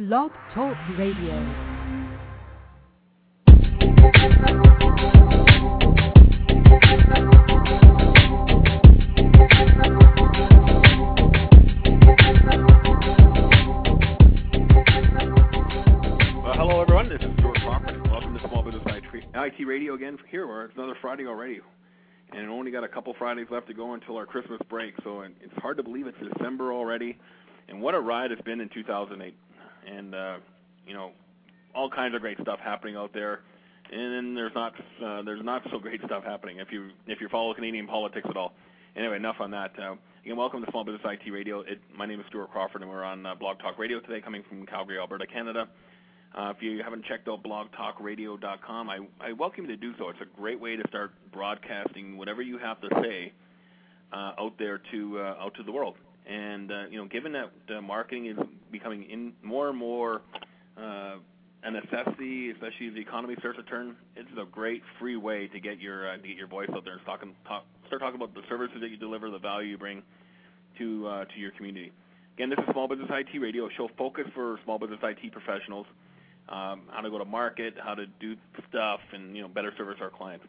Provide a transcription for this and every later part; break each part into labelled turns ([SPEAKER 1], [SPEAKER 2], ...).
[SPEAKER 1] Blog Talk Radio.
[SPEAKER 2] Well, hello everyone. This is Stuart Crawford. Welcome to Small Business IT Radio again. Here, where it's another Friday already, and we only got a couple Fridays left to go until our Christmas break. So it's hard to believe it's December already, and what a ride it's been in 2008. And uh, you know, all kinds of great stuff happening out there, and then there's not uh, there's not so great stuff happening if you if you follow Canadian politics at all. Anyway, enough on that. Uh, again, welcome to Small Business IT Radio. My name is Stuart Crawford, and we're on Blog Talk Radio today, coming from Calgary, Alberta, Canada. If you haven't checked out blogtalkradio.com, I, I welcome you to do so. It's a great way to start broadcasting whatever you have to say out there to out to the world. And uh, you know, given that marketing is becoming in more and more uh, a necessity, especially as the economy starts to turn, it's a great free way to get your uh, to get your voice out there and start talking about the services that you deliver, the value you bring to to your community. Again, this is Small Business IT Radio, a show focused for small business IT professionals um, how to go to market, how to do stuff, and you know better service our clients.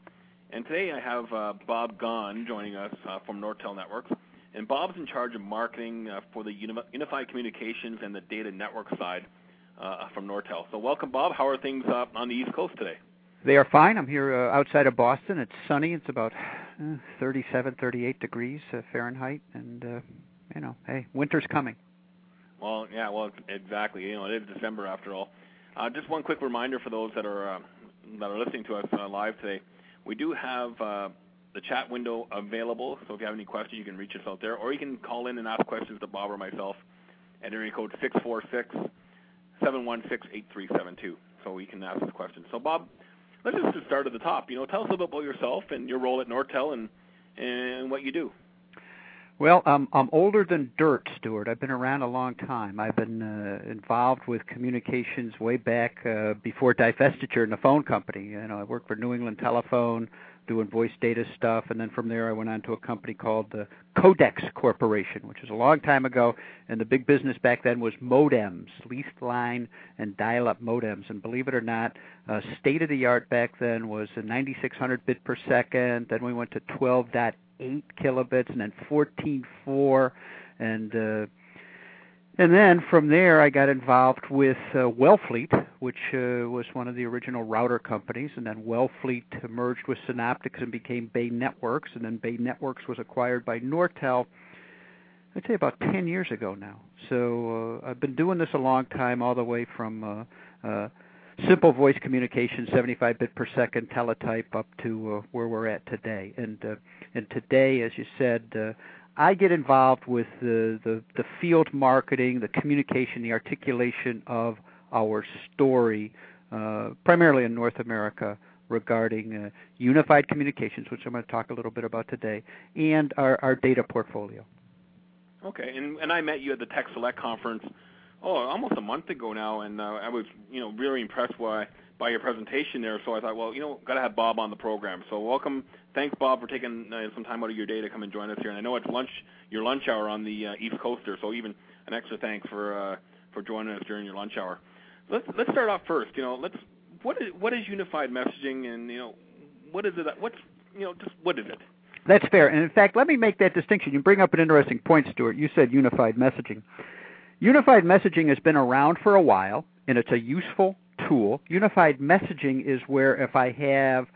[SPEAKER 2] And today I have Bob Gaughan joining us from Nortel Networks, and Bob's in charge of marketing uh, for the uni- unified communications and the data network side uh, from Nortel. So welcome, Bob. How are things uh, on the East Coast today?
[SPEAKER 3] They are fine. I'm here uh, outside of Boston. It's sunny. It's about uh, 37, 38 degrees uh, Fahrenheit, and uh, you know, hey, winter's coming.
[SPEAKER 2] Well, yeah, well, exactly. You know, it is December after all. Uh, just one quick reminder for those that are uh, that are listening to us uh, live today. We do have uh, the chat window available, so if you have any questions, you can reach us out there, or you can call in and ask questions to Bob or myself at area code six four six seven one six eight three seven two. So we can ask us questions. So Bob, let's just start at the top. You know, tell us a little bit about yourself and your role at Nortel and and what you do.
[SPEAKER 3] Well, um, I'm older than dirt, Stuart. I've been around a long time. I've been uh, involved with communications way back uh, before divestiture in the phone company. You know, I worked for New England Telephone doing voice data stuff, and then from there I went on to a company called the Codex Corporation, which was a long time ago. And the big business back then was modems, leased line and dial-up modems. And believe it or not, uh, state of the art back then was a 9600 bit per second. Then we went to 12.8 8 kilobits and then 14.4 and uh, and then from there I got involved with uh, Wellfleet, which uh, was one of the original router companies, and then Wellfleet merged with SynOptics and became Bay Networks, and then Bay Networks was acquired by Nortel. I'd say about 10 years ago now. So uh, I've been doing this a long time, all the way from uh, uh, simple voice communication, 75 bit per second teletype, up to uh, where we're at today. And uh, and today, as you said, uh, I get involved with the, the the field marketing, the communication, the articulation of our story, uh, primarily in North America regarding uh, unified communications, which I'm going to talk a little bit about today, and our, our data portfolio.
[SPEAKER 2] Okay, and and I met you at the Tech Select conference oh, almost a month ago now, and uh, I was, you know, really impressed by by your presentation there. So I thought, well, you know, got to have Bob on the program. So welcome, thanks Bob for taking uh, some time out of your day to come and join us here. And I know it's lunch, your lunch hour on the uh, East Coaster, so even an extra thanks for uh, for joining us during your lunch hour. Let's let's start off first. You know, let's what is what is unified messaging, and you know, what is it? What's you know, just what is it?
[SPEAKER 3] That's fair. And in fact, let me make that distinction. You bring up an interesting point, Stuart. You said unified messaging. Unified messaging has been around for a while, and it's a useful tool. Unified messaging is where if I have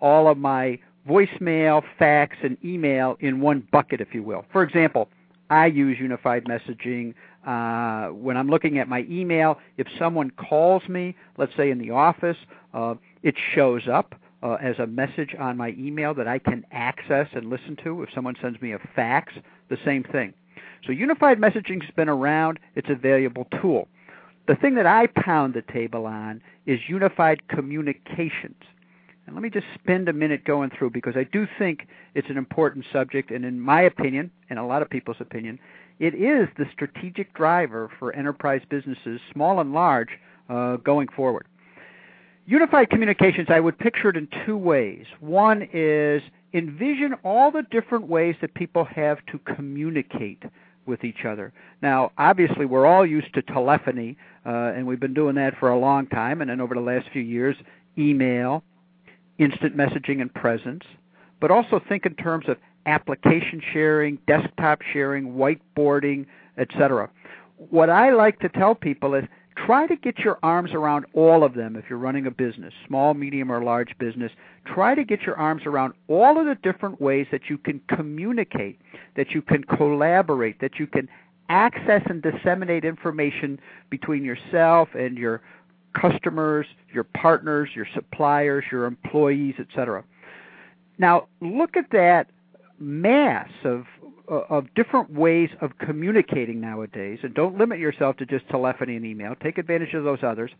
[SPEAKER 3] all of my voicemail, fax, and email in one bucket, if you will. For example, I use unified messaging uh, when I'm looking at my email. If someone calls me, let's say in the office, uh, it shows up uh, as a message on my email that I can access and listen to. If someone sends me a fax, the same thing. So unified messaging has been around. It's a valuable tool. The thing that I pound the table on is unified communications. And let me just spend a minute going through because I do think it's an important subject, and in my opinion, and a lot of people's opinion, it is the strategic driver for enterprise businesses, small and large, uh, going forward. Unified communications, I would picture it in two ways. One is envision all the different ways that people have to communicate with each other. Now, obviously, we're all used to telephony, uh, and we've been doing that for a long time. And then over the last few years, email, instant messaging, and presence. But also think in terms of application sharing, desktop sharing, whiteboarding, etc. What I like to tell people is try to get your arms around all of them if you're running a business, small, medium, or large business. Try to get your arms around all of the different ways that you can communicate, that you can collaborate, that you can access and disseminate information between yourself and your customers, your partners, your suppliers, your employees, etc. Now, look at that mass of uh, of different ways of communicating nowadays, and don't limit yourself to just telephony and email. Take advantage of those others,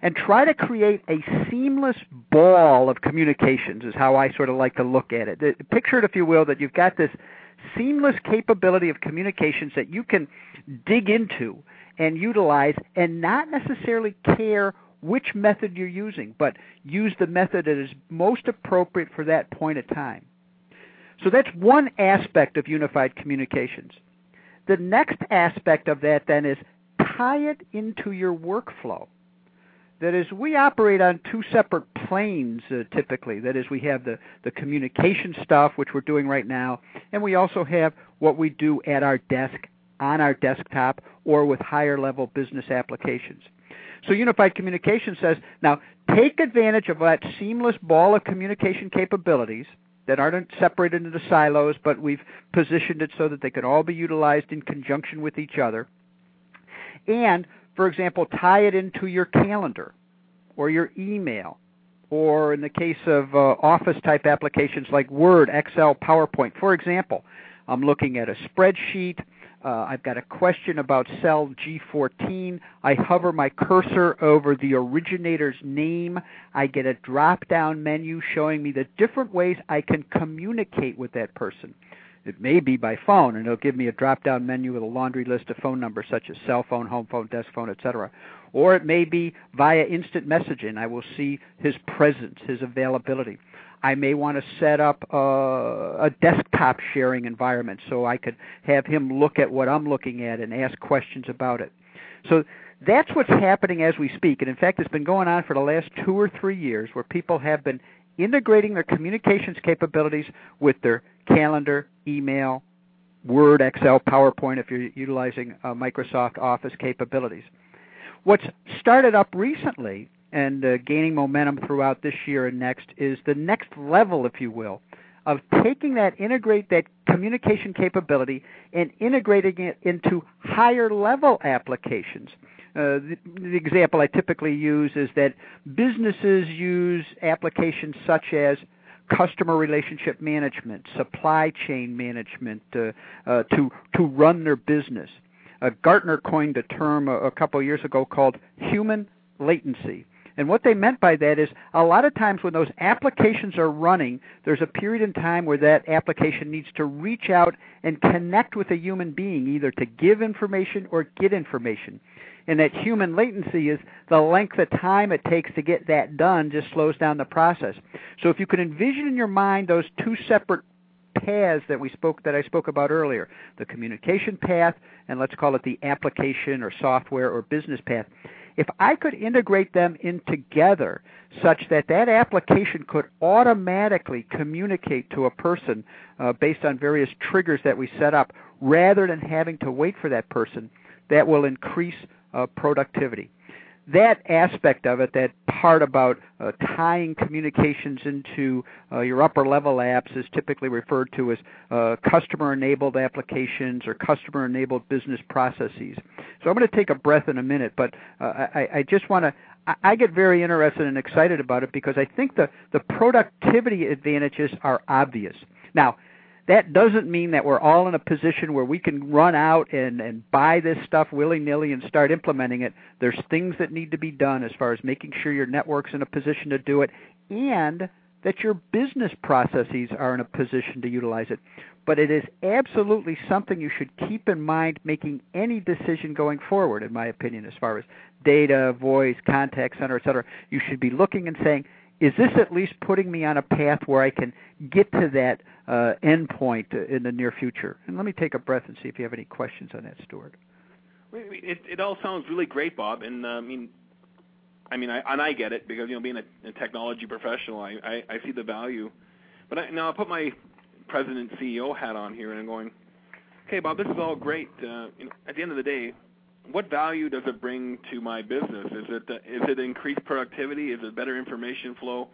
[SPEAKER 3] and try to create a seamless ball of communications. Is how I sort of like to look at it. Picture it, if you will, that you've got this seamless capability of communications that you can dig into and utilize, and not necessarily care which method you're using, but use the method that is most appropriate for that point of time. So that's one aspect of unified communications. The next aspect of that then is tie it into your workflow. That is, we operate on two separate planes uh, typically. That is, we have the, the communication stuff, which we're doing right now, and we also have what we do at our desk, on our desktop, or with higher level business applications. So Unified Communication says, now take advantage of that seamless ball of communication capabilities – that aren't separated into silos, but we've positioned it so that they can all be utilized in conjunction with each other. And, for example, tie it into your calendar or your email, or in the case of uh, office type applications like Word, Excel, PowerPoint. For example, I'm looking at a spreadsheet uh, I've got a question about cell G14. I hover my cursor over the originator's name. I get a drop down menu showing me the different ways I can communicate with that person. It may be by phone, and it'll give me a drop down menu with a laundry list of phone numbers such as cell phone, home phone, desk phone, etc. Or it may be via instant messaging. I will see his presence, his availability. I may want to set up a, a desktop sharing environment so I could have him look at what I'm looking at and ask questions about it. So that's what's happening as we speak. And in fact, it's been going on for the last two or three years where people have been integrating their communications capabilities with their calendar, email, Word, Excel, PowerPoint if you're utilizing uh, Microsoft Office capabilities. What's started up recently and uh, gaining momentum throughout this year and next is the next level, if you will, of taking that, integrate that communication capability and integrating it into higher level applications. Uh, the, the, example I typically use is that businesses use applications such as customer relationship management, supply chain management uh, uh, to to run their business. Uh, Gartner coined a term a, a couple years ago called human latency. And what they meant by that is a lot of times when those applications are running, there's a period in time where that application needs to reach out and connect with a human being, either to give information or get information. And that human latency is the length of time it takes to get that done just slows down the process. So if you can envision in your mind those two separate paths that we spoke that I spoke about earlier, the communication path and let's call it the application or software or business path if I could integrate them in together such that that application could automatically communicate to a person uh, based on various triggers that we set up rather than having to wait for that person, that will increase uh, productivity that aspect of it, that part about uh, tying communications into uh, your upper level apps, is typically referred to as uh, customer enabled applications or customer enabled business processes. So I'm going to take a breath in a minute, but uh, I, I just want to. I get very interested and excited about it because I think the, the productivity advantages are obvious. Now, that doesn't mean that we're all in a position where we can run out and, and buy this stuff willy nilly and start implementing it. There's things that need to be done as far as making sure your network's in a position to do it and that your business processes are in a position to utilize it. But it is absolutely something you should keep in mind making any decision going forward, in my opinion, as far as data, voice, contact center, et cetera. You should be looking and saying, is this at least putting me on a path where I can get to that uh, end point in the near future? And let me take a breath and see if you have any questions on that, Stuart.
[SPEAKER 2] It, it all sounds really great, Bob, and uh, I mean, I mean, I, and I get it because you know, being a, a technology professional, I, I, I see the value. But I, now I put my president CEO hat on here, and I'm going, okay, Bob, this is all great. Uh, you know, at the end of the day, what value does it bring to my business? Is it uh, is it increased productivity? Is it better information flow?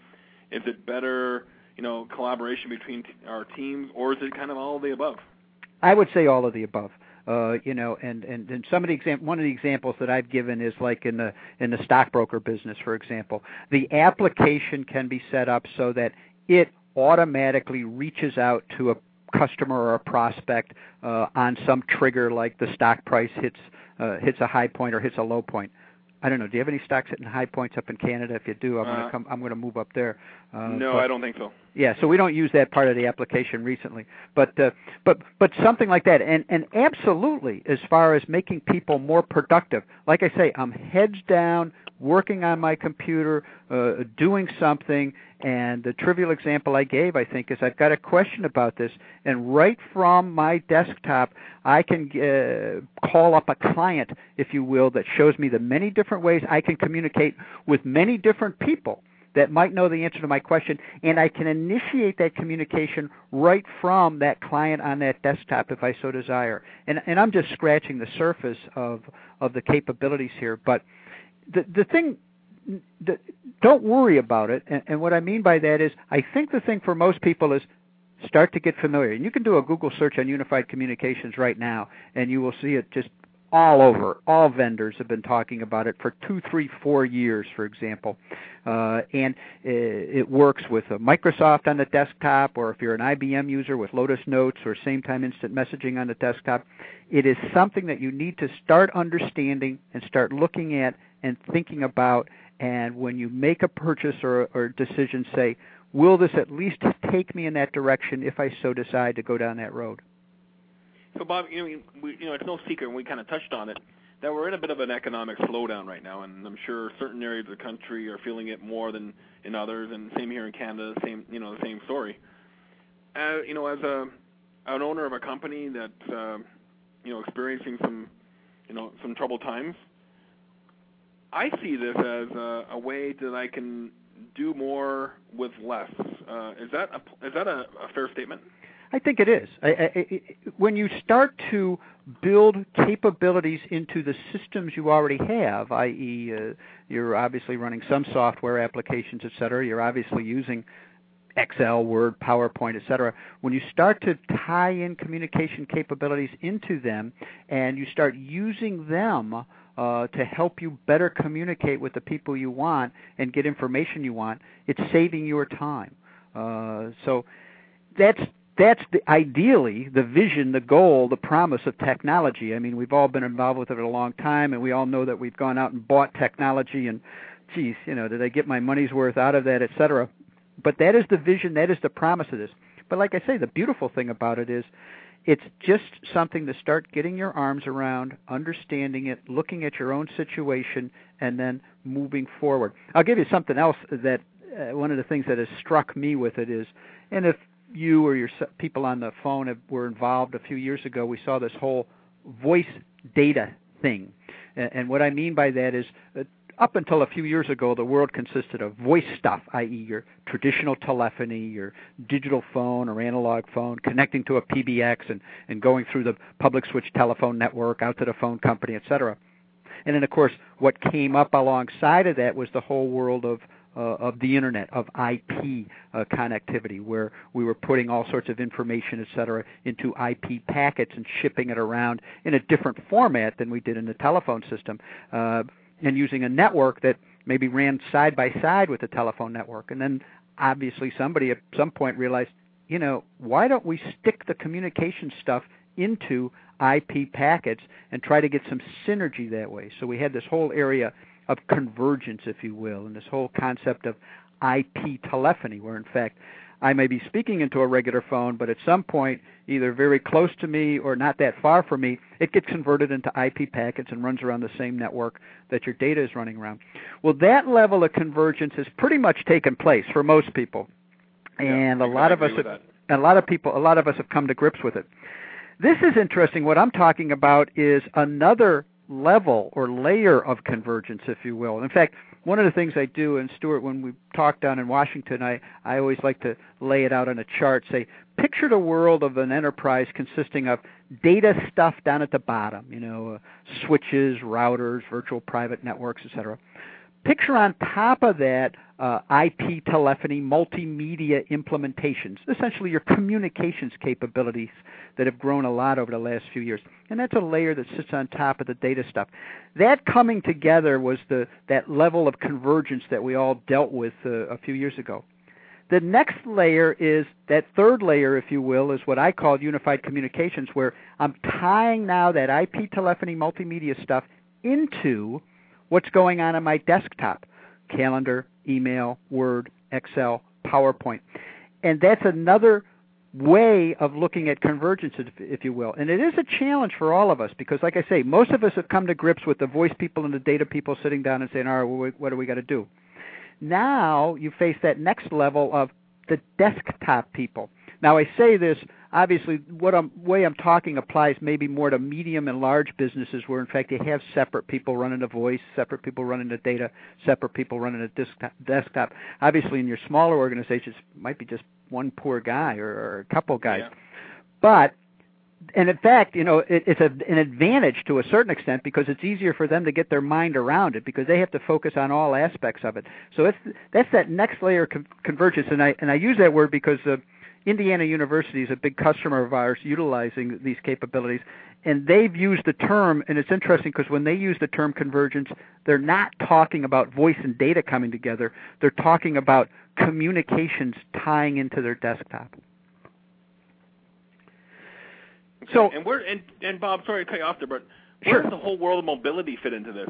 [SPEAKER 2] Is it better you know collaboration between t- our teams, or is it kind of all of the above?
[SPEAKER 3] I would say all of the above. Uh, you know, and, and, and some of the exam- one of the examples that I've given is like in the in the stockbroker business, for example. The application can be set up so that it automatically reaches out to a customer or a prospect uh, on some trigger, like the stock price hits uh, hits a high point or hits a low point. I don't know. Do you have any stocks hitting high points up in Canada? If you do, I'm uh, going to come. I'm going to move up there.
[SPEAKER 2] Uh, no, but, I don't think so.
[SPEAKER 3] Yeah, so we don't use that part of the application recently, but uh, but but something like that, and and absolutely, as far as making people more productive. Like I say, I'm heads down, working on my computer, uh, doing something, and the trivial example I gave, I think, is I've got a question about this, and right from my desktop, I can uh, call up a client, if you will, that shows me the many different ways I can communicate with many different people that might know the answer to my question, and I can initiate that communication right from that client on that desktop if I so desire. And, and I'm just scratching the surface of of the capabilities here, but the the thing don't worry about it. And, and what I mean by that is, I think the thing for most people is start to get familiar. And you can do a Google search on unified communications right now, and you will see it just all over. All vendors have been talking about it for two, three, four years, for example. Uh, and it works with Microsoft on the desktop, or if you're an IBM user with Lotus Notes or Sametime Instant Messaging on the desktop. It is something that you need to start understanding and start looking at and thinking about and when you make a purchase or, or decision, say, will this at least take me in that direction if I so decide to go down that road?
[SPEAKER 2] So, Bob, you know, we, you know, it's no secret, and we kind of touched on it, that we're in a bit of an economic slowdown right now, and I'm sure certain areas of the country are feeling it more than in others, and same here in Canada, same, you know, the same story. Uh, you know, as a an owner of a company that's, uh, you know, experiencing some, you know, some troubled times, I see this as a, a way that I can do more with less. Uh, is that a, is that a, a fair statement?
[SPEAKER 3] I think it is. I, I, when you start to build capabilities into the systems you already have, i.e., uh, you're obviously running some software applications, et cetera. You're obviously using Excel, Word, PowerPoint, et cetera. When you start to tie in communication capabilities into them, and you start using them uh, to help you better communicate with the people you want and get information you want, it's saving your time. Uh, so that's that's the, ideally the vision, the goal, the promise of technology. I mean, we've all been involved with it a long time, and we all know that we've gone out and bought technology, and geez, you know, did I get my money's worth out of that, et cetera. But that is the vision, that is the promise of this. But like I say, the beautiful thing about it is it's just something to start getting your arms around, understanding it, looking at your own situation, and then moving forward. I'll give you something else that uh, one of the things that has struck me with it is, and if you or your people on the phone have, were involved a few years ago, we saw this whole voice data thing. And, what I mean by that is uh, up until a few years ago, the world consisted of voice stuff, i.e., your traditional telephony, your digital phone or analog phone, connecting to a PBX and, and going through the public switch telephone network out to the phone company, etc. And then, of course, what came up alongside of that was the whole world of uh, of the internet, of IP uh, connectivity, where we were putting all sorts of information, et cetera, into IP packets and shipping it around in a different format than we did in the telephone system. Uh, and using a network that maybe ran side by side with the telephone network. And then obviously somebody at some point realized, you know, why don't we stick the communication stuff into IP packets and try to get some synergy that way? So we had this whole area of convergence, if you will, and this whole concept of IP telephony, where in fact I may be speaking into a regular phone, but at some point, either very close to me or not that far from me, it gets converted into IP packets and runs around the same network that your data is running around. Well, that level of convergence has pretty much taken place for most people, and
[SPEAKER 2] yeah,
[SPEAKER 3] a lot of us, have, a lot of people, a lot of us have come to grips with it. This is interesting. What I'm talking about is another level or layer of convergence, if you will. In fact, one of the things I do, and Stuart, when we talk down in Washington, I, I always like to lay it out on a chart. Say, picture the world of an enterprise consisting of data stuff down at the bottom, you know, uh, switches, routers, virtual private networks, etc. Picture on top of that uh, IP telephony, multimedia implementations, essentially your communications capabilities that have grown a lot over the last few years. And that's a layer that sits on top of the data stuff. That coming together was the that level of convergence that we all dealt with uh, a few years ago. The next layer is that third layer, if you will, is what I call unified communications, where I'm tying now that IP telephony multimedia stuff into what's going on on my desktop calendar, email, Word, Excel, PowerPoint. And that's another way of looking at convergence, if you will. And it is a challenge for all of us because, like I say, most of us have come to grips with the voice people and the data people sitting down and saying, all right, what do we got to do? Now you face that next level of the desktop people. Now I say this obviously what I'm way I'm talking applies maybe more to medium and large businesses where in fact they have separate people running the voice, separate people running the data, separate people running the desktop. desktop. Obviously in your smaller organizations it might be just one poor guy or, or a couple guys.
[SPEAKER 2] Yeah.
[SPEAKER 3] But and in fact, you know, it, it's a, an advantage to a certain extent because it's easier for them to get their mind around it because they have to focus on all aspects of it. So it's that's that next layer of convergence, and I and I use that word because uh, Indiana University is a big customer of ours utilizing these capabilities, and they've used the term, and it's interesting because when they use the term convergence, they're not talking about voice and data coming together. They're talking about communications tying into their desktop.
[SPEAKER 2] So and where and and Bob, sorry to cut you off there, but where
[SPEAKER 3] sure.
[SPEAKER 2] does the whole world of mobility fit into this?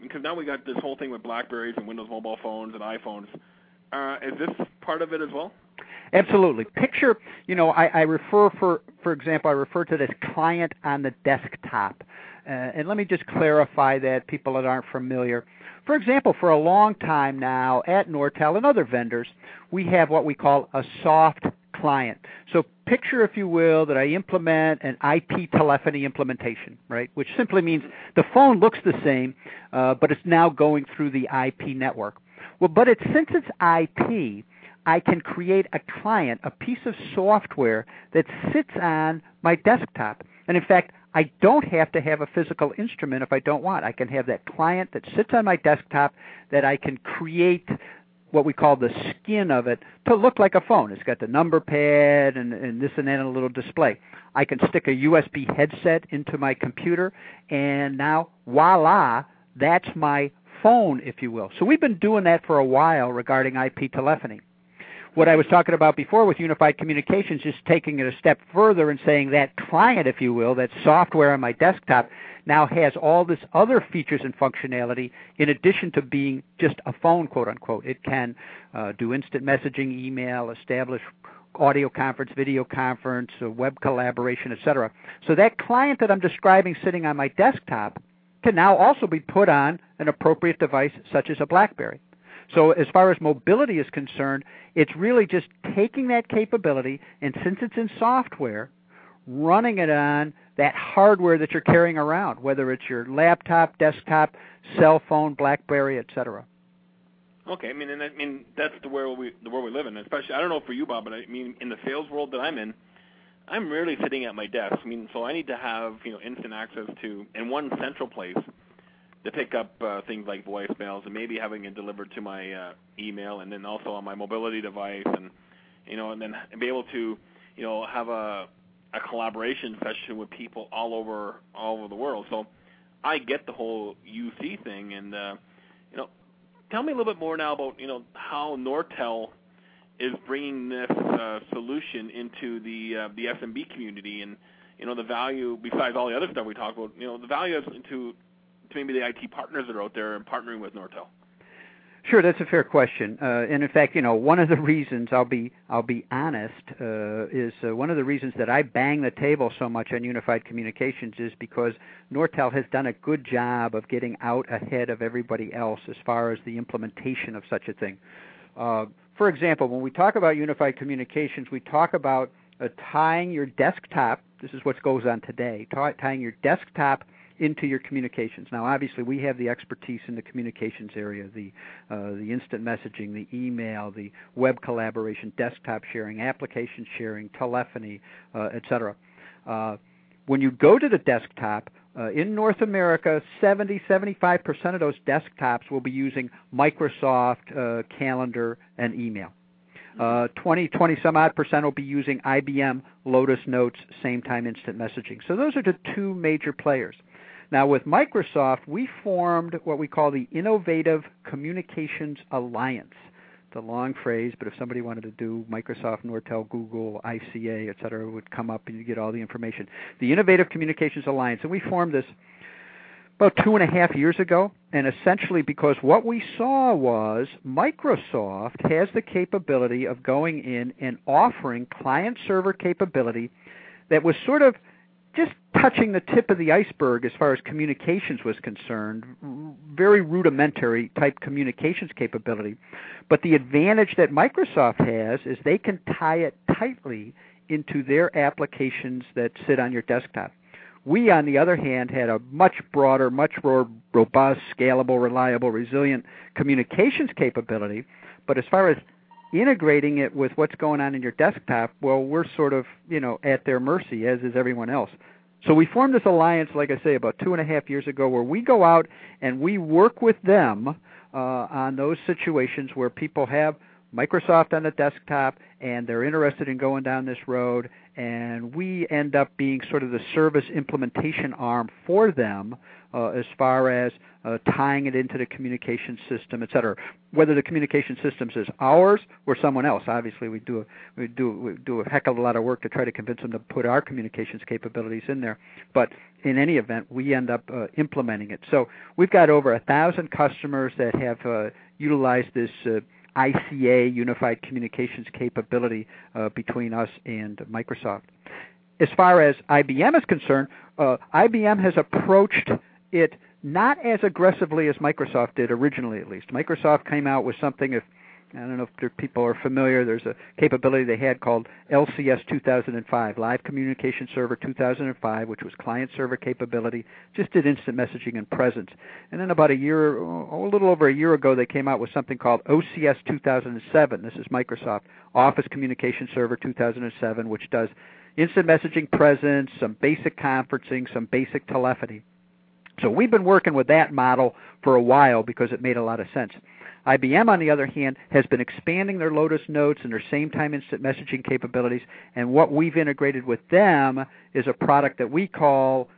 [SPEAKER 2] Because now we got this whole thing with Blackberries and Windows mobile phones and iPhones. Uh, is this part of it as well?
[SPEAKER 3] Absolutely. Picture, you know, I, I refer for for example, I refer to this client on the desktop. Uh, and let me just clarify that people that aren't familiar. For example, for a long time now at Nortel and other vendors, we have what we call a soft client. So picture, if you will, that I implement an IP telephony implementation, right? Which simply means the phone looks the same, uh, but it's now going through the IP network. Well, but it's since it's IP, I can create a client, a piece of software that sits on my desktop. And in fact, I don't have to have a physical instrument if I don't want. I can have that client that sits on my desktop that I can create what we call the skin of it to look like a phone. It's got the number pad and, and this and that and a little display. I can stick a USB headset into my computer, and now voila, that's my phone, if you will. So we've been doing that for a while regarding IP telephony. What I was talking about before with unified communications is taking it a step further and saying that client, if you will, that software on my desktop, now has all this other features and functionality in addition to being just a phone, quote unquote. It can uh, do instant messaging, email, establish audio conference, video conference, uh, web collaboration, etc. So that client that I'm describing sitting on my desktop can now also be put on an appropriate device such as a BlackBerry. So as far as mobility is concerned, it's really just taking that capability and since it's in software, running it on that hardware that you're carrying around, whether it's your laptop, desktop, cell phone, BlackBerry, etc.
[SPEAKER 2] Okay, I mean, and I mean that's the world we the world we live in. Especially, I don't know for you, Bob, but I mean, in the sales world that I'm in, I'm rarely sitting at my desk. I mean, so I need to have you know instant access to in one central place to pick up uh, things like voicemails and maybe having it delivered to my uh, email and then also on my mobility device and you know and then be able to you know have a a collaboration session with people all over all over the world. So I get the whole UC thing, and uh, you know, tell me a little bit more now about you know how Nortel is bringing this uh, solution into the uh, the SMB community, and you know the value besides all the other stuff we talked about. You know the value into to maybe the IT partners that are out there and partnering with Nortel.
[SPEAKER 3] Sure, that's a fair question. Uh, and in fact, you know, one of the reasons I'll be I'll be honest uh, is uh, one of the reasons that I bang the table so much on unified communications is because Nortel has done a good job of getting out ahead of everybody else as far as the implementation of such a thing. Uh, for example, when we talk about unified communications, we talk about uh, tying your desktop. This is what goes on today. tying your desktop into your communications. Now, obviously, we have the expertise in the communications area, the uh, the instant messaging, the email, the web collaboration, desktop sharing, application sharing, telephony, uh, etc. Uh, when you go to the desktop, uh, in North America, 70, 75% of those desktops will be using Microsoft uh, Calendar and email. Uh, 20, 20 some odd percent will be using IBM Lotus Notes, Sametime instant messaging. So those are the two major players. Now, with Microsoft, we formed what we call the Innovative Communications Alliance. It's a long phrase, but if somebody wanted to do Microsoft, Nortel, Google, ICA, et cetera, would come up and you get all the information. The Innovative Communications Alliance, and we formed this about two and a half years ago, and essentially because what we saw was Microsoft has the capability of going in and offering client server capability that was sort of just touching the tip of the iceberg as far as communications was concerned, very rudimentary type communications capability. But the advantage that Microsoft has is they can tie it tightly into their applications that sit on your desktop. We, on the other hand, had a much broader, much more robust, scalable, reliable, resilient communications capability. But as far as integrating it with what's going on in your desktop, well, we're sort of, you know, at their mercy, as is everyone else. So we formed this alliance, like I say, about two and a half years ago, where we go out and we work with them uh, on those situations where people have Microsoft on the desktop and they're interested in going down this road, and we end up being sort of the service implementation arm for them uh, as far as uh, tying it into the communication system, et cetera. Whether the communication system is ours or someone else, obviously we do a, we do we do a heck of a lot of work to try to convince them to put our communications capabilities in there. But in any event, we end up uh, implementing it. So we've got over a thousand customers that have uh, utilized this. ICA Unified Communications capability uh, between us and Microsoft. As far as IBM is concerned, uh, IBM has approached it not as aggressively as Microsoft did originally, at least. Microsoft came out with something. If I don't know if people are familiar, there's a capability they had called LCS 2005, Live Communication Server 2005, which was client server capability, just did instant messaging and presence. And then about a year, a little over a year ago, they came out with something called OCS 2007. This is Microsoft Office Communication Server 2007, which does instant messaging presence, some basic conferencing, some basic telephony. So we've been working with that model for a while because it made a lot of sense. IBM, on the other hand, has been expanding their Lotus Notes and their Sametime instant messaging capabilities, and what we've integrated with them is a product that we call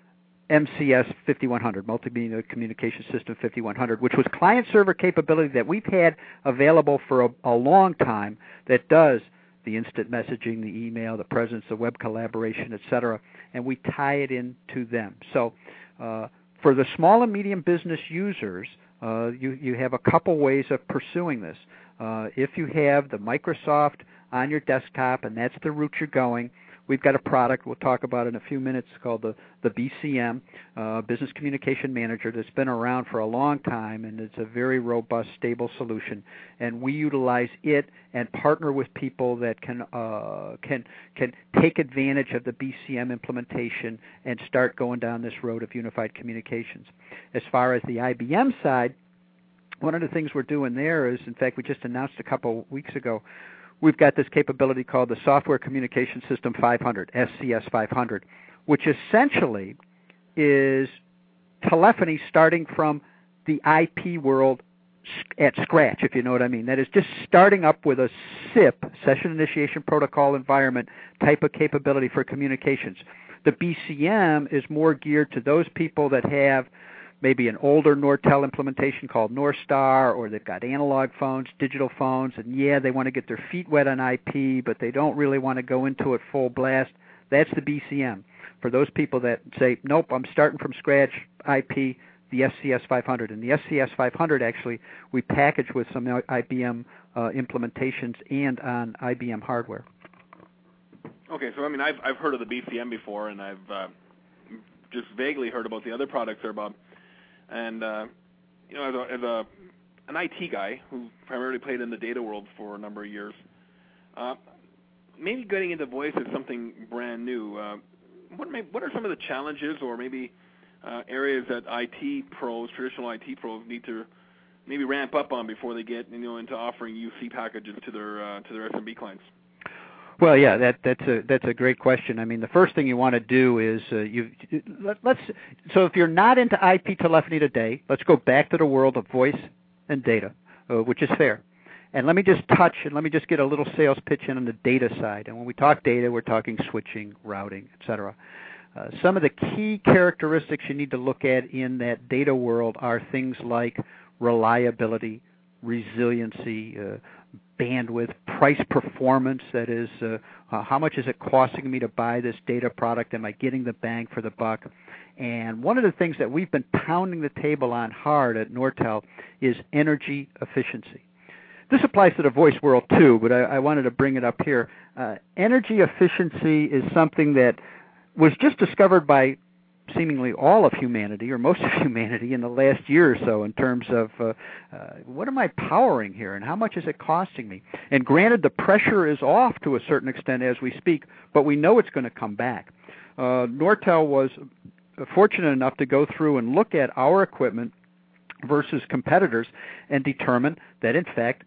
[SPEAKER 3] MCS 5100, Multimedia Communication System 5100, which was client server capability that we've had available for a, a long time that does the instant messaging, the email, the presence, the web collaboration, etc., and we tie it into them. So uh, for the small and medium business users, uh, you, you have a couple ways of pursuing this. Uh, if you have the Microsoft on your desktop and that's the route you're going, We've got a product we'll talk about in a few minutes called the, the BCM, uh, Business Communication Manager, that's been around for a long time and it's a very robust, stable solution. And we utilize it and partner with people that can uh, can can take advantage of the BCM implementation and start going down this road of unified communications. As far as the IBM side, one of the things we're doing there is, in fact, we just announced a couple weeks ago we've got this capability called the Software Communication System 500, SCS 500, which essentially is telephony starting from the IP world at scratch, if you know what I mean. That is just starting up with a SIP, Session Initiation Protocol Environment type of capability for communications. The BCM is more geared to those people that have maybe an older Nortel implementation called Norstar, or they've got analog phones, digital phones, and yeah, they want to get their feet wet on IP, but they don't really want to go into it full blast. That's the BCM. For those people that say, nope, I'm starting from scratch IP, the SCS 500. And the SCS 500 actually we package with some IBM uh, implementations and on IBM hardware.
[SPEAKER 2] Okay, so I mean I've I've heard of the BCM before, and I've uh, just vaguely heard about the other products they're about, and uh, you know as a, as a an IT guy who primarily played in the data world for a number of years, uh, maybe getting into voice is something brand new. Uh, what may, what are some of the challenges or maybe uh, areas that IT pros, traditional IT pros, need to maybe ramp up on before they get you know into offering UC packages to their uh, to their SMB clients?
[SPEAKER 3] Well, yeah, that that's a that's a great question. I mean, the first thing you want to do is uh, you let, let's so if you're not into IP telephony today, let's go back to the world of voice and data, uh, which is fair. And let me just touch and let me just get a little sales pitch in on the data side. And when we talk data, we're talking switching, routing, etc. Uh, some of the key characteristics you need to look at in that data world are things like reliability, resiliency, uh, bandwidth, price performance. That is, uh, how much is it costing me to buy this data product? Am I getting the bang for the buck? And one of the things that we've been pounding the table on hard at Nortel is energy efficiency. This applies to the voice world too, but I, I wanted to bring it up here. Uh, energy efficiency is something that was just discovered by seemingly all of humanity or most of humanity in the last year or so in terms of uh, uh, what am I powering here and how much is it costing me? And granted, the pressure is off to a certain extent as we speak, but we know it's going to come back. Uh, Nortel was fortunate enough to go through and look at our equipment versus competitors and determine that in fact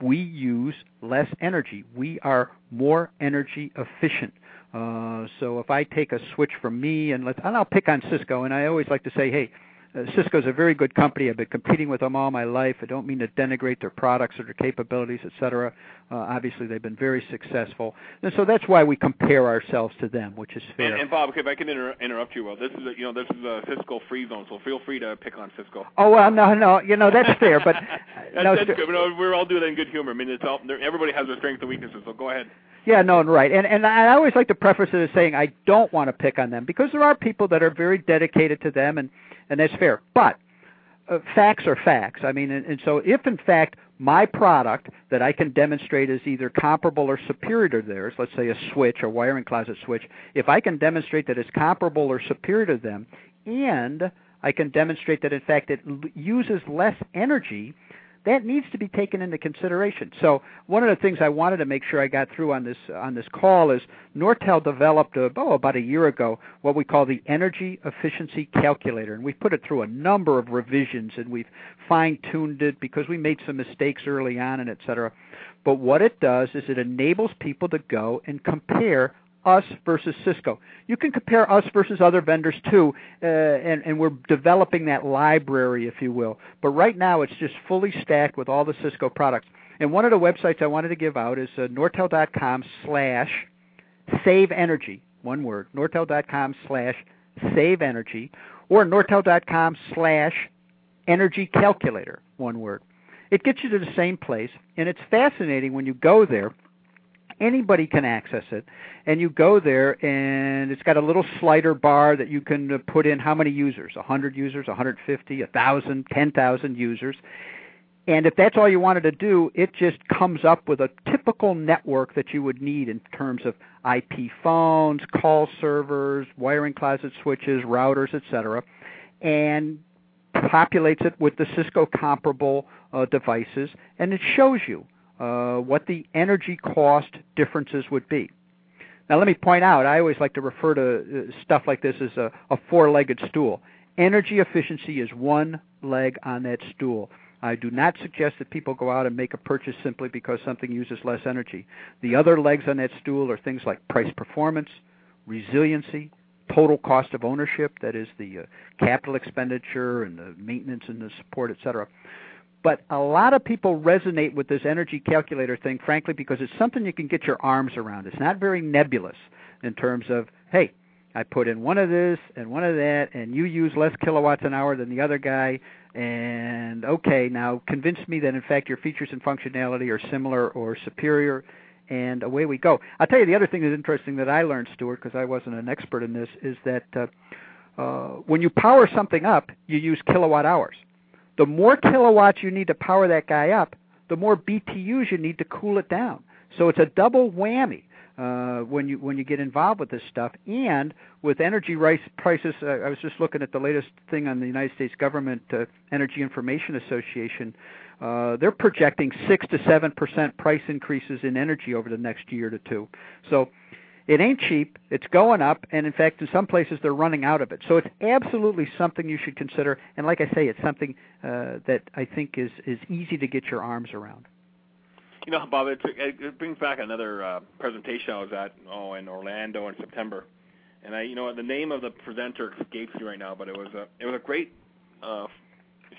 [SPEAKER 3] we use less energy. We are more energy efficient. Uh, so if I take a switch from me and let's, and I'll pick on Cisco, and I always like to say, hey, uh, Cisco's a very good company. I've been competing with them all my life. I don't mean to denigrate their products or their capabilities, etc. Uh, obviously, they've been very successful, and so that's why we compare ourselves to them, which is fair.
[SPEAKER 2] And, and Bob, if I can inter- interrupt you, well, this is a, you know this is a Cisco free zone, so feel free to pick on Cisco.
[SPEAKER 3] Oh well, no, no, you know that's fair, but
[SPEAKER 2] that's,
[SPEAKER 3] no,
[SPEAKER 2] that's good. No, we're all doing that in good humor. I mean, it's all, everybody has their strengths and weaknesses, so go ahead.
[SPEAKER 3] Yeah, no, and right. And and I always like to preface it as saying I don't want to pick on them because there are people that are very dedicated to them and and that's fair. But uh, facts are facts. I mean, and, and so if in fact my product that I can demonstrate is either comparable or superior to theirs, let's say a switch, a wiring closet switch, if I can demonstrate that it's comparable or superior to them, and I can demonstrate that in fact it uses less energy, that needs to be taken into consideration. So one of the things I wanted to make sure I got through on this on this call is Nortel developed a, oh about a year ago what we call the energy efficiency calculator, and we've put it through a number of revisions and we've fine tuned it because we made some mistakes early on and et cetera. But what it does is it enables people to go and compare us versus Cisco. You can compare us versus other vendors too, uh, and, and we're developing that library, if you will. But right now, it's just fully stacked with all the Cisco products. And one of the websites I wanted to give out is uh, nortel.com slash save energy, one word, nortel.com slash save energy, or nortel.com slash energy calculator, one word. It gets you to the same place, and it's fascinating when you go there anybody can access it and you go there and it's got a little slider bar that you can uh, put in how many users 100 users 150 1000 10000 users. And if that's all you wanted to do it just comes up with a typical network that you would need in terms of IP phones call servers wiring closet switches routers etc and populates it with the Cisco comparable uh, devices and it shows you uh, what the energy cost differences would be. Now, let me point out, I always like to refer to uh, stuff like this as a, a four legged stool. Energy efficiency is one leg on that stool. I do not suggest that people go out and make a purchase simply because something uses less energy. The other legs on that stool are things like price performance, resiliency, total cost of ownership, that is the uh, capital expenditure and the maintenance and the support, etc. But a lot of people resonate with this energy calculator thing, frankly, because it's something you can get your arms around. It's not very nebulous in terms of, hey, I put in one of this and one of that, and you use less kilowatts an hour than the other guy, and okay, now convince me that in fact your features and functionality are similar or superior, and away we go. I'll tell you the other thing that's interesting that I learned, Stuart, because I wasn't an expert in this, is that uh, uh, when you power something up, you use kilowatt hours. The more kilowatts you need to power that guy up, the more BTUs you need to cool it down. So it's a double whammy uh, when you when you get involved with this stuff. And with energy prices, uh, I was just looking at the latest thing on the United States government uh, Energy Information Association. Uh, they're projecting six to seven percent price increases in energy over the next year to two. So it ain't cheap. It's going up, and in fact, in some places they're running out of it. So it's absolutely something you should consider. And like I say, it's something uh, that I think is is easy to get your arms around.
[SPEAKER 2] You know, Bob, it, it brings back another uh, presentation I was at oh in Orlando in September, and I, you know, the name of the presenter escapes me right now, but it was a it was a great uh,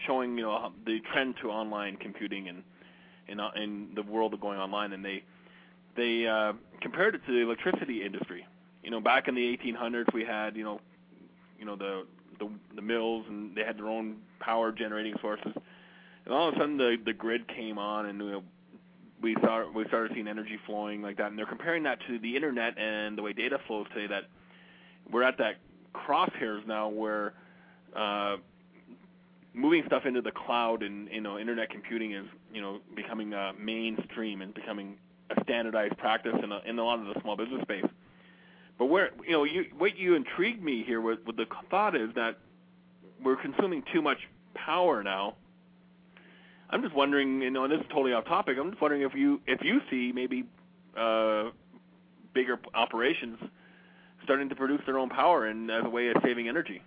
[SPEAKER 2] showing you know the trend to online computing and in in the world of going online, and they they uh, compared it to the electricity industry. You know, back in the 1800s, we had you know, you know the the, the mills, and they had their own power generating sources. And all of a sudden, the the grid came on, and you know, we saw we started seeing energy flowing like that. And they're comparing that to the internet and the way data flows today. That we're at that crosshairs now where uh, moving stuff into the cloud and you know internet computing is you know becoming uh, mainstream and becoming a standardized practice in a, in a lot of the small business space. But where you know you, what you intrigued me here with, with the thought is that we're consuming too much power now. I'm just wondering, you know, and this is totally off topic. I'm just wondering if you if you see maybe uh, bigger operations starting to produce their own power and as a way of saving energy.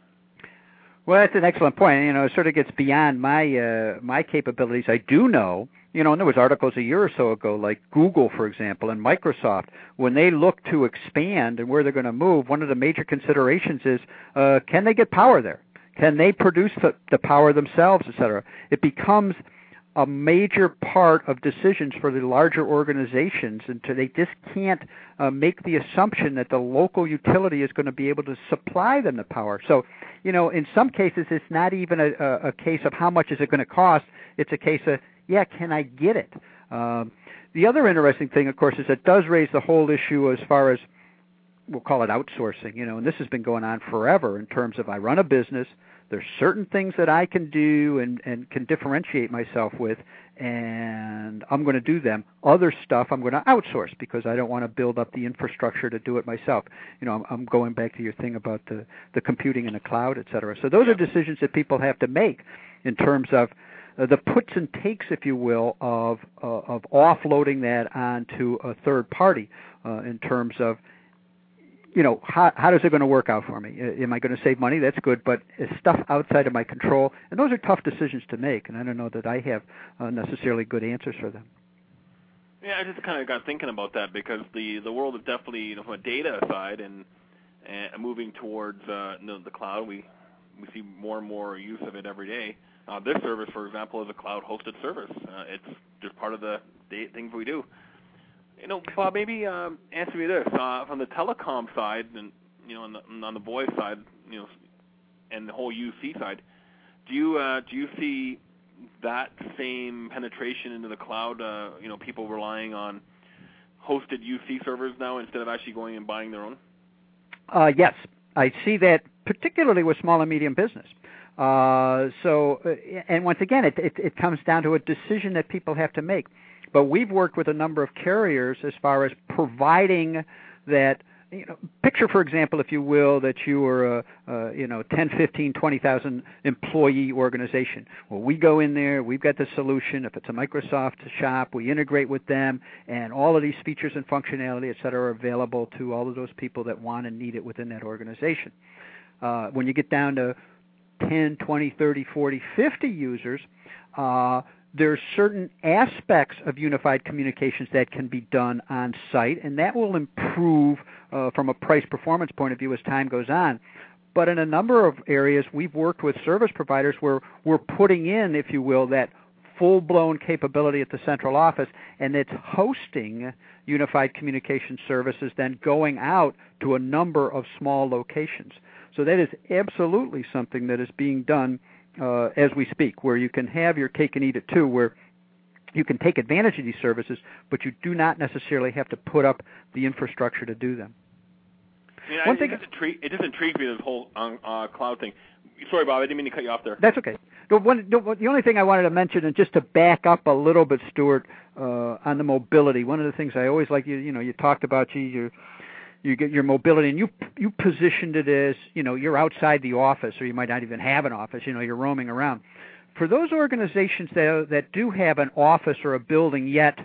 [SPEAKER 3] Well, that's an excellent point. You know, it sort of gets beyond my uh, my capabilities. I do know you know, and there was articles a year or so ago, like Google, for example, and Microsoft, when they look to expand and where they're going to move, one of the major considerations is uh, can they get power there? Can they produce the, the power themselves, et cetera? It becomes a major part of decisions for the larger organizations, and to, they just can't uh, make the assumption that the local utility is going to be able to supply them the power. So, you know, in some cases, it's not even a, a, a case of how much is it going to cost. It's a case of yeah, can I get it? Um, the other interesting thing, of course, is it does raise the whole issue as far as we'll call it outsourcing, you know, and this has been going on forever in terms of I run a business, there's certain things that I can do and, and can differentiate myself with, and I'm going to do them. Other stuff I'm going to outsource because I don't want to build up the infrastructure to do it myself. You know, I'm, I'm going back to your thing about the, the computing in the cloud, et cetera. So those are decisions that people have to make in terms of uh, the puts and takes, if you will, of uh, of offloading that onto a third party uh, in terms of you know how how is it going to work out for me? Am I going to save money? That's good, but it's stuff outside of my control, and those are tough decisions to make. And I don't know that I have uh, necessarily good answers for them.
[SPEAKER 2] Yeah, I just kind of got thinking about that because the the world is definitely you know from a data side and and moving towards uh, you know, the cloud. We we see more and more use of it every day. Uh, this service, for example, is a cloud-hosted service. Uh, it's just part of the things we do. You know, Bob, maybe um, answer me this: uh, from the telecom side, and you know, on the, on the voice side, you know, and the whole UC side, do you uh, do you see that same penetration into the cloud? Uh, you know, people relying on hosted UC servers now instead of actually going and buying their own.
[SPEAKER 3] Uh, yes, I see that particularly with small and medium business. Uh, so, uh, and once again, it, it, it comes down to a decision that people have to make. But we've worked with a number of carriers as far as providing that you know, picture, for example, if you will, that you are a, a you know 10, 15, 20,000 employee organization. Well, we go in there, we've got the solution. If it's a Microsoft shop, we integrate with them, and all of these features and functionality, et cetera, are available to all of those people that want and need it within that organization. Uh, when you get down to 10, 20, 30, 40, 50 users, uh, there's certain aspects of unified communications that can be done on site, and that will improve uh, from a price performance point of view as time goes on. But in a number of areas, we've worked with service providers where we're putting in, if you will, that full blown capability at the central office, and it's hosting unified communication services, then going out to a number of small locations. So that is absolutely something that is being done uh, as we speak, where you can have your cake and eat it too, where you can take advantage of these services, but you do not necessarily have to put up the infrastructure to do them.
[SPEAKER 2] Yeah, One it thing it just intrigues me this whole um, uh, cloud thing. Sorry, Bob, I didn't mean to cut you off there.
[SPEAKER 3] That's okay. The, one, the only thing I wanted to mention, and just to back up a little bit, Stuart, uh, on the mobility. One of the things I always like you, you know, you talked about, gee, you you get your mobility, and you you positioned it as, you know, you're outside the office, or you might not even have an office. You know, you're roaming around. For those organizations that that do have an office or a building, yet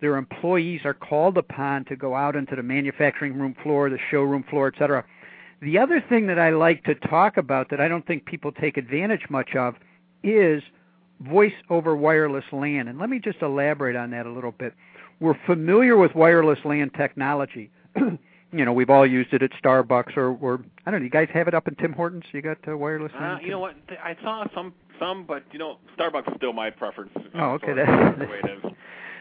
[SPEAKER 3] their employees are called upon to go out into the manufacturing room floor, the showroom floor, et cetera. The other thing that I like to talk about that I don't think people take advantage much of is voice over wireless LAN. And let me just elaborate on that a little bit. We're familiar with wireless LAN technology. you know, we've all used it at Starbucks or, or I don't know. You guys have it up in Tim Hortons? You got uh, wireless?
[SPEAKER 2] Uh, you know what? I saw some, some, but you know, Starbucks is still my preference.
[SPEAKER 3] Oh, okay. That's the way it is.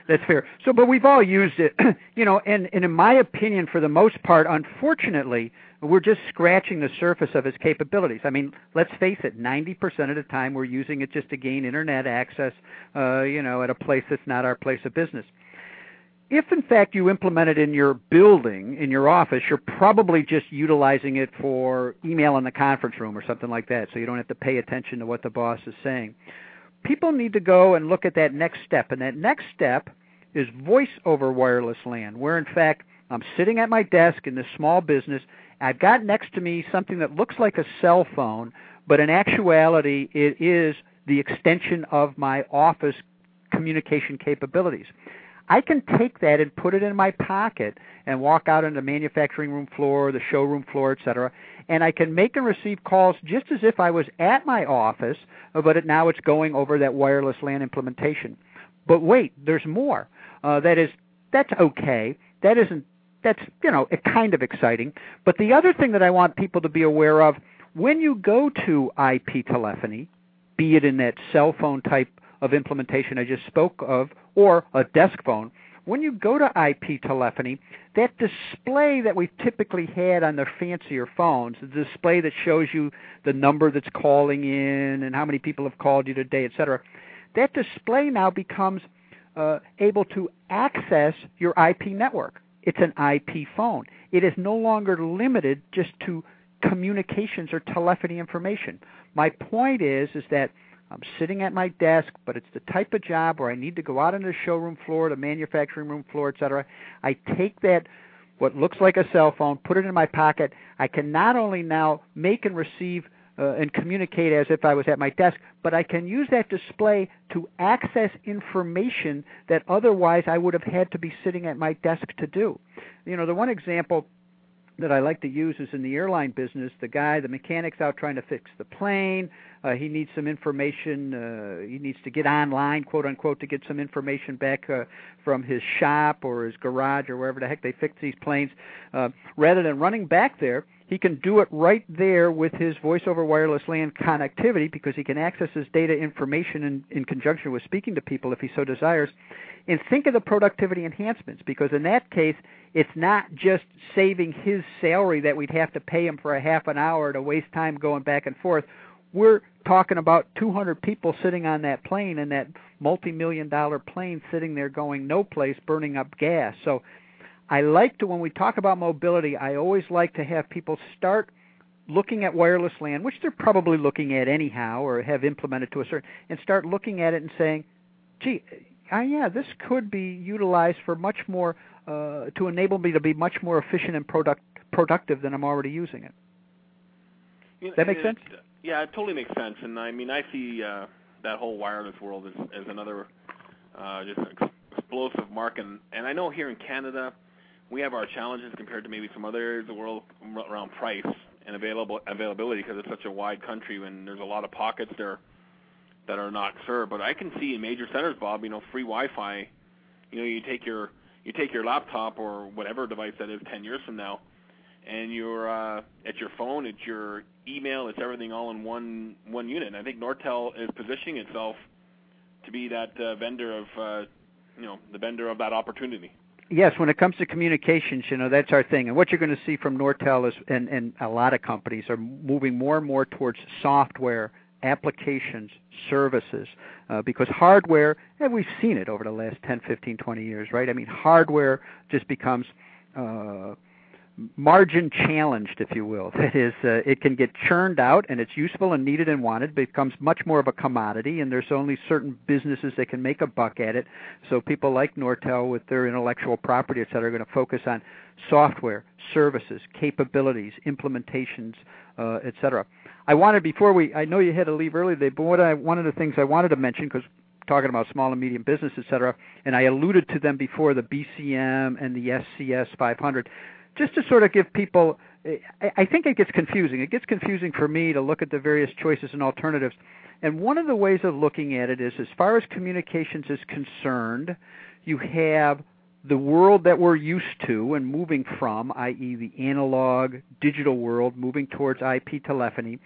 [SPEAKER 3] That's fair. So, but we've all used it, you know, and, and in my opinion, for the most part, unfortunately, we're just scratching the surface of its capabilities. I mean, let's face it, 90% of the time we're using it just to gain internet access, uh, you know, at a place that's not our place of business. If in fact you implement it in your building, in your office, you're probably just utilizing it for email in the conference room or something like that, so you don't have to pay attention to what the boss is saying. People need to go and look at that next step, and that next step is voice over wireless LAN, where in fact I'm sitting at my desk in this small business I've got next to me something that looks like a cell phone, but in actuality, it is the extension of my office communication capabilities. I can take that and put it in my pocket and walk out on the manufacturing room floor, the showroom floor, etc. And I can make and receive calls just as if I was at my office, but it, now it's going over that wireless LAN implementation. But wait, there's more. Uh, that is, that's okay. That isn't that's you know kind of exciting. But the other thing that I want people to be aware of when you go to IP telephony, be it in that cell phone type of implementation I just spoke of, or a desk phone, when you go to IP telephony, that display that we've typically had on the fancier phones, the display that shows you the number that's calling in and how many people have called you today, etc., that display now becomes uh, able to access your IP network. It's an IP phone. It is no longer limited just to communications or telephony information. My point is is that I'm sitting at my desk, but it's the type of job where I need to go out on the showroom floor, the manufacturing room floor, etc. I take that what looks like a cell phone, put it in my pocket. I can not only now make and receive uh, and communicate as if I was at my desk, but I can use that display to access information that otherwise I would have had to be sitting at my desk to do. You know, the one example that I like to use is in the airline business. The guy, the mechanic's out trying to fix the plane. Uh, he needs some information. Uh, he needs to get online, quote unquote, to get some information back uh, from his shop or his garage or wherever the heck they fix these planes. Uh, rather than running back there, he can do it right there with his voice over wireless LAN connectivity because he can access his data information in, in conjunction with speaking to people if he so desires. And think of the productivity enhancements because in that case, it's not just saving his salary that we'd have to pay him for a half an hour to waste time going back and forth. We're talking about 200 people sitting on that plane and that multi-million dollar plane sitting there going no place burning up gas. So I like to, when we talk about mobility, I always like to have people start looking at wireless LAN, which they're probably looking at anyhow or have implemented to a certain, and start looking at it and saying, gee, uh, yeah, this could be utilized for much more, uh, to enable me to be much more efficient and product, productive than I'm already using it. Does that makes sense?
[SPEAKER 2] Yeah, it totally makes sense. And I mean, I see uh, that whole wireless world as, as another uh, just explosive market. And, and I know here in Canada, we have our challenges compared to maybe some other areas of the world around price and available availability because it's such a wide country and there's a lot of pockets there that are not served. But I can see in major centers, Bob, you know, free Wi-Fi. You know, you take your you take your laptop or whatever device that is 10 years from now, and you're uh, at your phone, it's your email, it's everything all in one one unit. And I think Nortel is positioning itself to be that uh, vendor of uh, you know the vendor of that opportunity
[SPEAKER 3] yes, when it comes to communications, you know that's our thing. And what you're going to see from Nortel is, and, and a lot of companies are moving more and more towards software applications, services, uh, because hardware, and we've seen it over the last 10, 15, 20 years, right? I mean, hardware just becomes uh, margin challenged, if you will. That is, uh, it can get churned out, and it's useful and needed and wanted. Becomes much more of a commodity, and there's only certain businesses that can make a buck at it. So people like Nortel, with their intellectual property, et cetera, are going to focus on software, services, capabilities, implementations, uh, et cetera. I wanted before we. I know you had to leave early today, but what I one of the things I wanted to mention because talking about small and medium business, et cetera, and I alluded to them before the BCM and the SCS 500 just to sort of give people I think it gets confusing. It gets confusing for me to look at the various choices and alternatives. And one of the ways of looking at it is as far as communications is concerned, you have the world that we're used to and moving from, i.e., the analog digital world, moving towards IP telephony.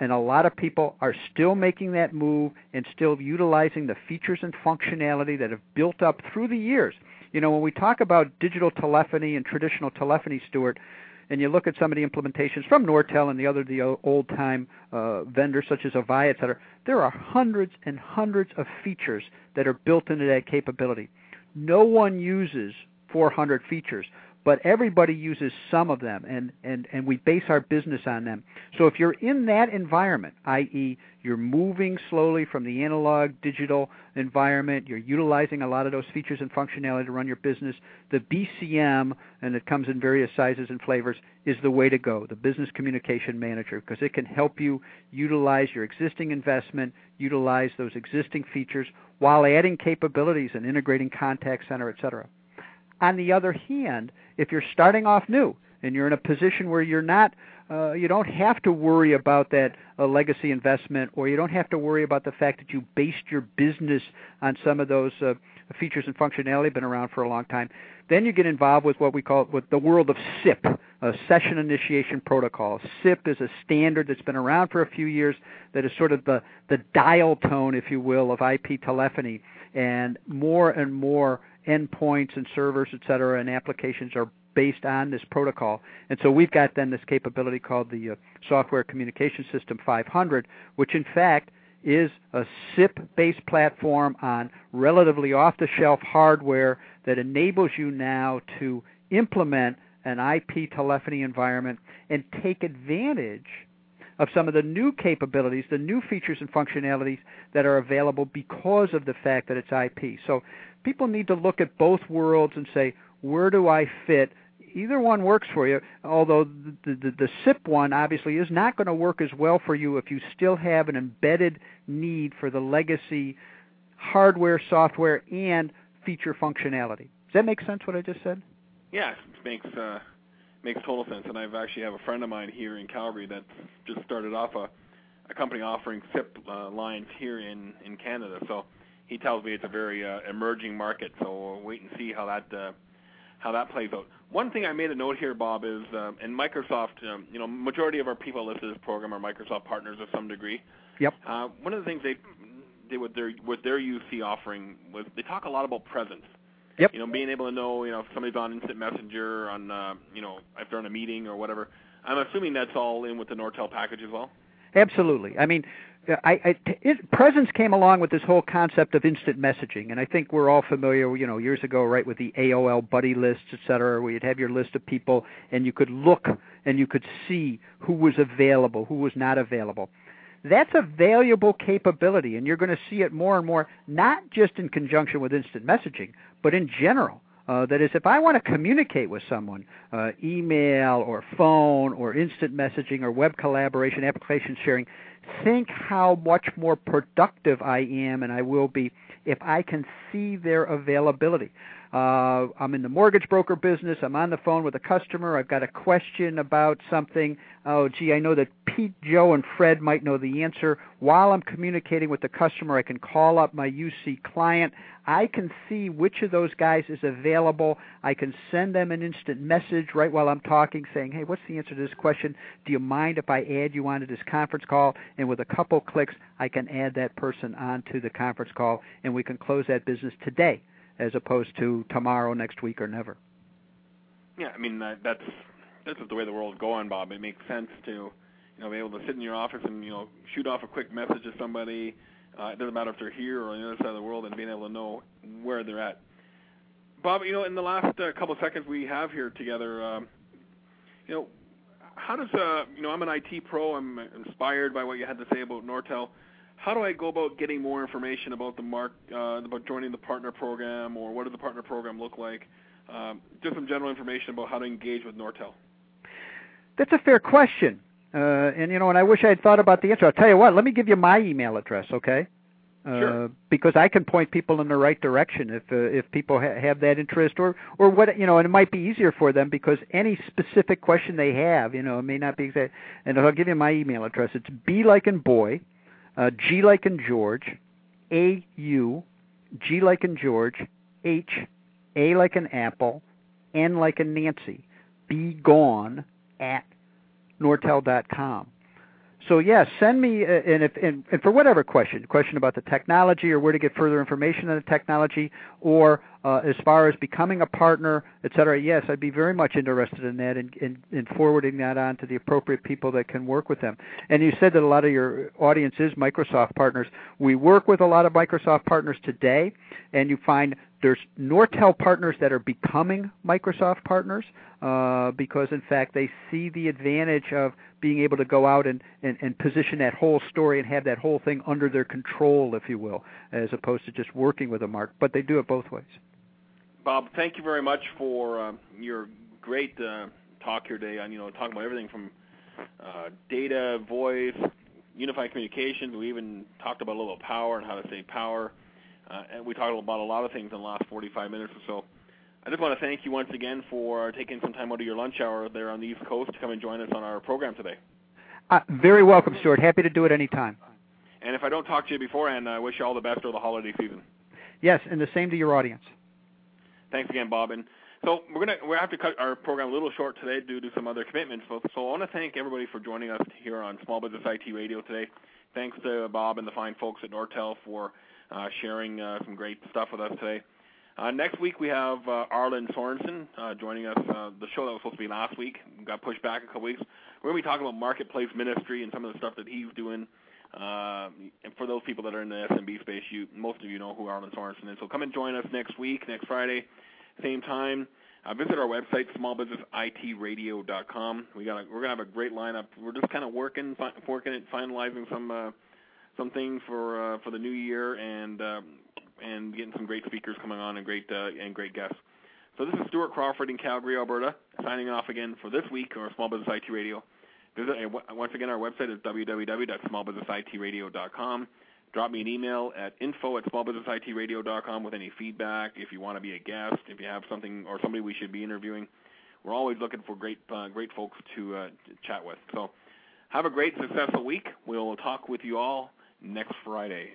[SPEAKER 3] And a lot of people are still making that move and still utilizing the features and functionality that have built up through the years. You know, when we talk about digital telephony and traditional telephony, Stuart, and you look at some of the implementations from Nortel and the other the old time uh, vendors such as Avaya, et cetera, there are hundreds and hundreds of features that are built into that capability. No one uses 400 features but everybody uses some of them and, and, and we base our business on them. So if you're in that environment, i.e., you're moving slowly from the analog digital environment, you're utilizing a lot of those features and functionality to run your business, the BCM, and it comes in various sizes and flavors, is the way to go, the Business Communication Manager, because it can help you utilize your existing investment, utilize those existing features while adding capabilities and integrating contact center, et cetera. On the other hand, if you're starting off new and you're in a position where you're not uh, you don't have to worry about that uh, legacy investment or you don't have to worry about the fact that you based your business on some of those uh, features and functionality been around for a long time then you get involved with what we call with the world of SIP, a session initiation protocol. SIP is a standard that's been around for a few years that is sort of the, the dial tone, if you will, of IP telephony. And more and more endpoints and servers, et cetera, and applications are based on this protocol. And so we've got then this capability called the uh, Software Communication System 500, which in fact is a SIP-based platform on relatively off-the-shelf hardware that enables you now to implement an IP telephony environment and take advantage of some of the new capabilities, the new features and functionalities that are available because of the fact that it's IP. So people need to look at both worlds and say, where do I fit? Either one works for you, although the, the, the SIP one obviously is not going to work as well for you if you still have an embedded need for the legacy hardware, software, and feature functionality. Does that make sense what I just said?
[SPEAKER 2] Yeah, it makes uh, makes total sense. And I've actually have a friend of mine here in Calgary that just started off a, a company offering SIP uh, lines here in in Canada. So he tells me it's a very uh, emerging market. So we'll wait and see how that uh, how that plays out. One thing I made a note here, Bob, is uh, in Microsoft, um, you know, majority of our people listed this program are Microsoft partners of some degree.
[SPEAKER 3] Yep.
[SPEAKER 2] Uh, one of the things they did with their with their UC offering was they talk a lot about presence.
[SPEAKER 3] Yep.
[SPEAKER 2] You know, being able to know, you know, if somebody's on Instant Messenger, on, uh, you know, if they're in a meeting or whatever. I'm assuming that's all in with the Nortel package as well.
[SPEAKER 3] Absolutely. I mean, I, I it, Presence came along with this whole concept of instant messaging, and I think we're all familiar, you know, years ago, right, with the AOL buddy lists, et cetera, where you'd have your list of people, and you could look and you could see who was available, who was not available. That's a valuable capability, and you're going to see it more and more, not just in conjunction with instant messaging, but in general. Uh, that is, if I want to communicate with someone, uh, email or phone or instant messaging or web collaboration, application sharing, think how much more productive I am and I will be if I can see their availability. Uh, I'm in the mortgage broker business. I'm on the phone with a customer. I've got a question about something. Oh, gee, I know that Pete, Joe, and Fred might know the answer. While I'm communicating with the customer, I can call up my UC client. I can see which of those guys is available. I can send them an instant message right while I'm talking saying, hey, what's the answer to this question? Do you mind if I add you onto this conference call? And with a couple clicks, I can add that person onto the conference call, and we can close that business today as opposed to tomorrow, next week, or never.
[SPEAKER 2] Yeah, I mean that, that's that's the way the world's going, Bob. It makes sense to you know be able to sit in your office and you know shoot off a quick message to somebody. Uh, it doesn't matter if they're here or on the other side of the world, and being able to know where they're at. Bob, you know, in the last uh, couple of seconds we have here together, um, you know, how does uh, you know, I'm an IT pro. I'm inspired by what you had to say about Nortel. How do I go about getting more information about the mark, uh, about joining the partner program, or what does the partner program look like? Um, just some general information about how to engage with Nortel.
[SPEAKER 3] That's a fair question, uh, and you know, and I wish I had thought about the answer. I'll tell you what. Let me give you my email address, okay?
[SPEAKER 2] Sure.
[SPEAKER 3] Uh, because I can point people in the right direction if uh, if people ha- have that interest or or what you know, and it might be easier for them because any specific question they have, you know, it may not be exact. And I'll give you my email address. It's B like in boy, uh, G like in George, A U, G like in George, H, A like in apple, N like in Nancy, bgaughan at nortel.com. So yes, yeah, send me uh, and if and, and for whatever question, question about the technology or where to get further information on the technology, or uh, as far as becoming a partner, et cetera. Yes, I'd be very much interested in that and in, in, in, forwarding that on to the appropriate people that can work with them. And you said that a lot of your audience is Microsoft partners. We work with a lot of Microsoft partners today, and you find there's Nortel partners that are becoming Microsoft partners uh, because, in fact, they see the advantage of being able to go out and, and, and position that whole story and have that whole thing under their control, if you will, as opposed to just working with a mark. But they do it both ways.
[SPEAKER 2] Bob, thank you very much for uh, your great uh, talk here today on you know talking about everything from uh, data, voice, unified communications. We even talked about a little power and how to save power. Uh, and we talked about a lot of things in the last 45 minutes or so. I just want to thank you once again for taking some time out of your lunch hour there on the East Coast to come and join us on our program today.
[SPEAKER 3] Uh, very welcome, Stuart. Happy to do it anytime.
[SPEAKER 2] And if I don't talk to you beforehand, I wish you all the best for the holiday season.
[SPEAKER 3] Yes, and the same to your audience.
[SPEAKER 2] Thanks again, Bob. And so we're gonna we have to cut our program a little short today due to some other commitments. So, so I want to thank everybody for joining us here on Small Business IT Radio today. Thanks to Bob and the fine folks at Nortel for uh, sharing uh, some great stuff with us today. Uh, next week we have uh, Arlin Sorensen uh, joining us. Uh, the show that was supposed to be last week got pushed back a couple weeks. We're to be talking about marketplace ministry and some of the stuff that he's doing. Uh, and for those people that are in the SMB space, you most of you know who Arlin Sorensen is. So come and join us next week, next Friday, same time. Uh, visit our website, smallbusinessitradio.com. We got a, we're gonna have a great lineup. We're just kind of working, fi- working at finalizing some uh, some things for uh, for the new year and um, and getting some great speakers coming on and great uh, and great guests. So this is Stuart Crawford in Calgary, Alberta, signing off again for this week on Small Business IT Radio. Visit once again our website is www.smallbusinessitradio.com. Drop me an email at info at smallbusinessitradio.com with any feedback. If you want to be a guest, if you have something or somebody we should be interviewing, we're always looking for great uh, great folks to, uh, to chat with. So have a great successful week. We'll talk with you all next Friday.